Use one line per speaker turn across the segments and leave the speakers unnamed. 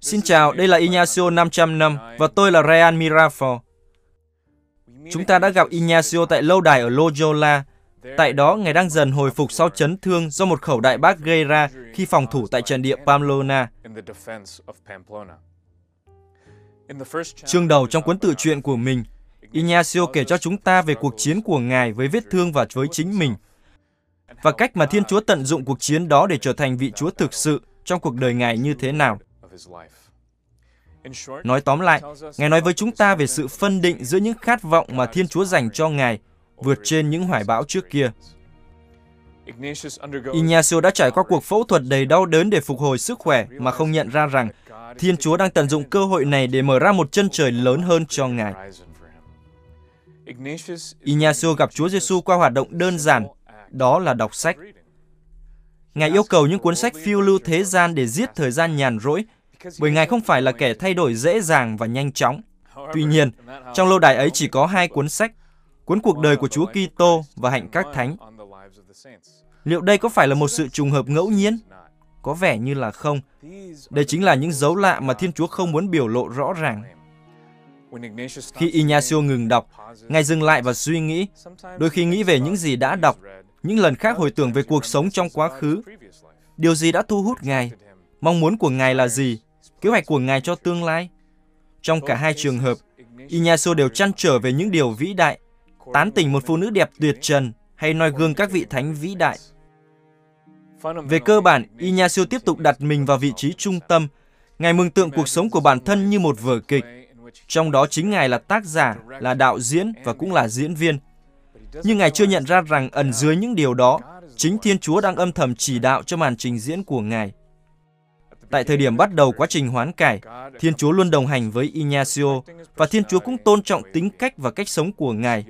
Xin chào, đây là Ignacio 500 năm và tôi là Ryan Mirafo. Chúng ta đã gặp Ignacio tại lâu đài ở Loyola. Tại đó, Ngài đang dần hồi phục sau chấn thương do một khẩu đại bác gây ra khi phòng thủ tại trận địa Pamplona. Chương đầu trong cuốn tự truyện của mình, Ignacio kể cho chúng ta về cuộc chiến của Ngài với vết thương và với chính mình, và cách mà Thiên Chúa tận dụng cuộc chiến đó để trở thành vị Chúa thực sự trong cuộc đời Ngài như thế nào. Nói tóm lại, Ngài nói với chúng ta về sự phân định giữa những khát vọng mà Thiên Chúa dành cho Ngài vượt trên những hoài bão trước kia. Ignacio đã trải qua cuộc phẫu thuật đầy đau đớn để phục hồi sức khỏe mà không nhận ra rằng Thiên Chúa đang tận dụng cơ hội này để mở ra một chân trời lớn hơn cho Ngài. Ignacio gặp Chúa Giêsu qua hoạt động đơn giản, đó là đọc sách. Ngài yêu cầu những cuốn sách phiêu lưu thế gian để giết thời gian nhàn rỗi, bởi Ngài không phải là kẻ thay đổi dễ dàng và nhanh chóng. Tuy nhiên, trong lâu đài ấy chỉ có hai cuốn sách, cuốn cuộc đời của Chúa Kitô và hạnh các thánh. Liệu đây có phải là một sự trùng hợp ngẫu nhiên? Có vẻ như là không. Đây chính là những dấu lạ mà Thiên Chúa không muốn biểu lộ rõ ràng. Khi Ignacio ngừng đọc, Ngài dừng lại và suy nghĩ, đôi khi nghĩ về những gì đã đọc, những lần khác hồi tưởng về cuộc sống trong quá khứ. Điều gì đã thu hút Ngài? Mong muốn của Ngài là gì? Kế hoạch của Ngài cho tương lai? Trong cả hai trường hợp, Ignacio đều chăn trở về những điều vĩ đại, tán tỉnh một phụ nữ đẹp tuyệt trần hay noi gương các vị thánh vĩ đại. Về cơ bản, Ignacio tiếp tục đặt mình vào vị trí trung tâm. Ngài mừng tượng cuộc sống của bản thân như một vở kịch. Trong đó chính Ngài là tác giả, là đạo diễn và cũng là diễn viên. Nhưng Ngài chưa nhận ra rằng ẩn dưới những điều đó, chính Thiên Chúa đang âm thầm chỉ đạo cho màn trình diễn của Ngài. Tại thời điểm bắt đầu quá trình hoán cải, Thiên Chúa luôn đồng hành với Ignacio và Thiên Chúa cũng tôn trọng tính cách và cách sống của Ngài.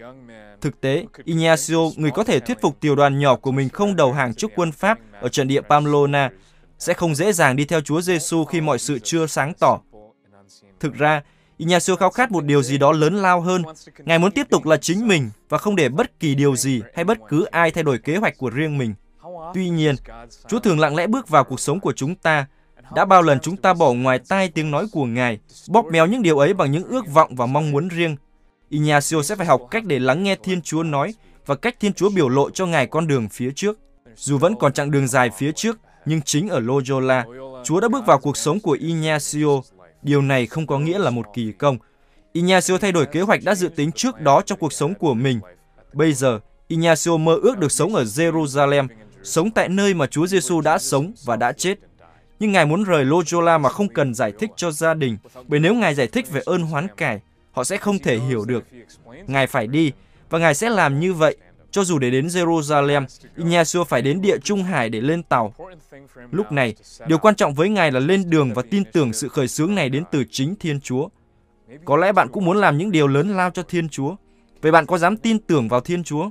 Thực tế, Ignacio, người có thể thuyết phục tiểu đoàn nhỏ của mình không đầu hàng trước quân Pháp ở trận địa Pamplona, sẽ không dễ dàng đi theo Chúa Giêsu khi mọi sự chưa sáng tỏ. Thực ra, Ignacio khao khát một điều gì đó lớn lao hơn. Ngài muốn tiếp tục là chính mình và không để bất kỳ điều gì hay bất cứ ai thay đổi kế hoạch của riêng mình. Tuy nhiên, Chúa thường lặng lẽ bước vào cuộc sống của chúng ta. Đã bao lần chúng ta bỏ ngoài tai tiếng nói của Ngài, bóp méo những điều ấy bằng những ước vọng và mong muốn riêng. Ignacio sẽ phải học cách để lắng nghe Thiên Chúa nói và cách Thiên Chúa biểu lộ cho Ngài con đường phía trước. Dù vẫn còn chặng đường dài phía trước, nhưng chính ở Loyola, Chúa đã bước vào cuộc sống của Ignacio Điều này không có nghĩa là một kỳ công. Ignacio thay đổi kế hoạch đã dự tính trước đó trong cuộc sống của mình. Bây giờ, Ignacio mơ ước được sống ở Jerusalem, sống tại nơi mà Chúa Giêsu đã sống và đã chết. Nhưng Ngài muốn rời Loyola mà không cần giải thích cho gia đình, bởi nếu Ngài giải thích về ơn hoán cải, họ sẽ không thể hiểu được. Ngài phải đi, và Ngài sẽ làm như vậy cho dù để đến Jerusalem, Ignacio phải đến địa Trung Hải để lên tàu. Lúc này, điều quan trọng với Ngài là lên đường và tin tưởng sự khởi xướng này đến từ chính Thiên Chúa. Có lẽ bạn cũng muốn làm những điều lớn lao cho Thiên Chúa. Vậy bạn có dám tin tưởng vào Thiên Chúa?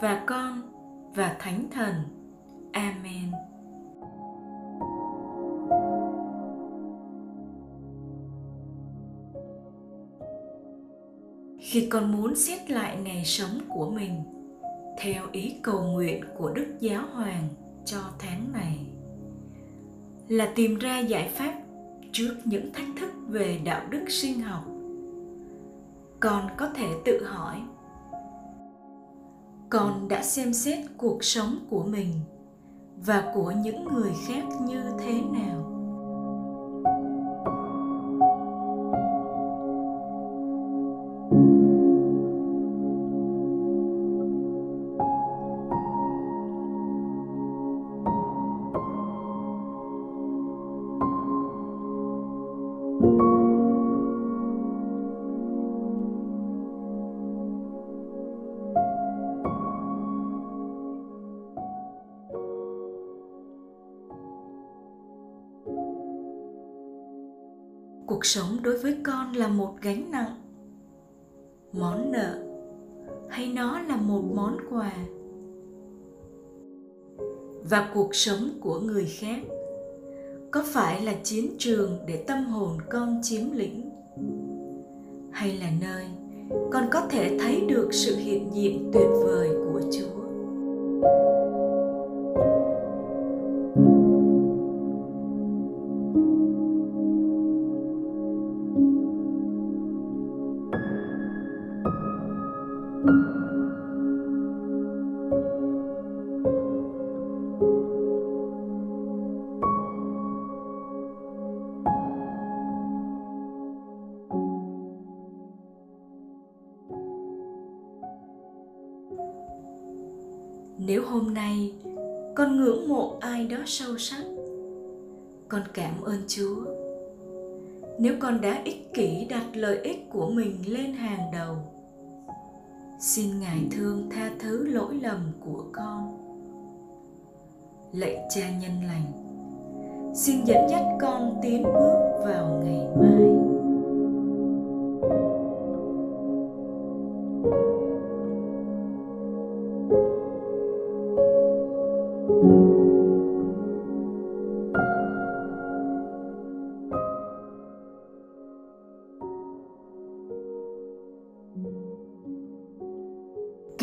và con và thánh thần. Amen. Khi con muốn xét lại ngày sống của mình, theo ý cầu nguyện của Đức Giáo Hoàng cho tháng này, là tìm ra giải pháp trước những thách thức về đạo đức sinh học. Con có thể tự hỏi con đã xem xét cuộc sống của mình và của những người khác như thế nào. Đối với con là một gánh nặng. Món nợ hay nó là một món quà. Và cuộc sống của người khác có phải là chiến trường để tâm hồn con chiếm lĩnh? Hay là nơi con có thể thấy được sự hiện diện tuyệt vời của chúa? Nếu hôm nay con ngưỡng mộ ai đó sâu sắc, con cảm ơn chúa. Nếu con đã ích kỷ đặt lợi ích của mình lên hàng đầu, xin ngài thương tha thứ lỗi lầm của con. Lạy cha nhân lành, xin dẫn dắt con tiến bước vào ngày mai.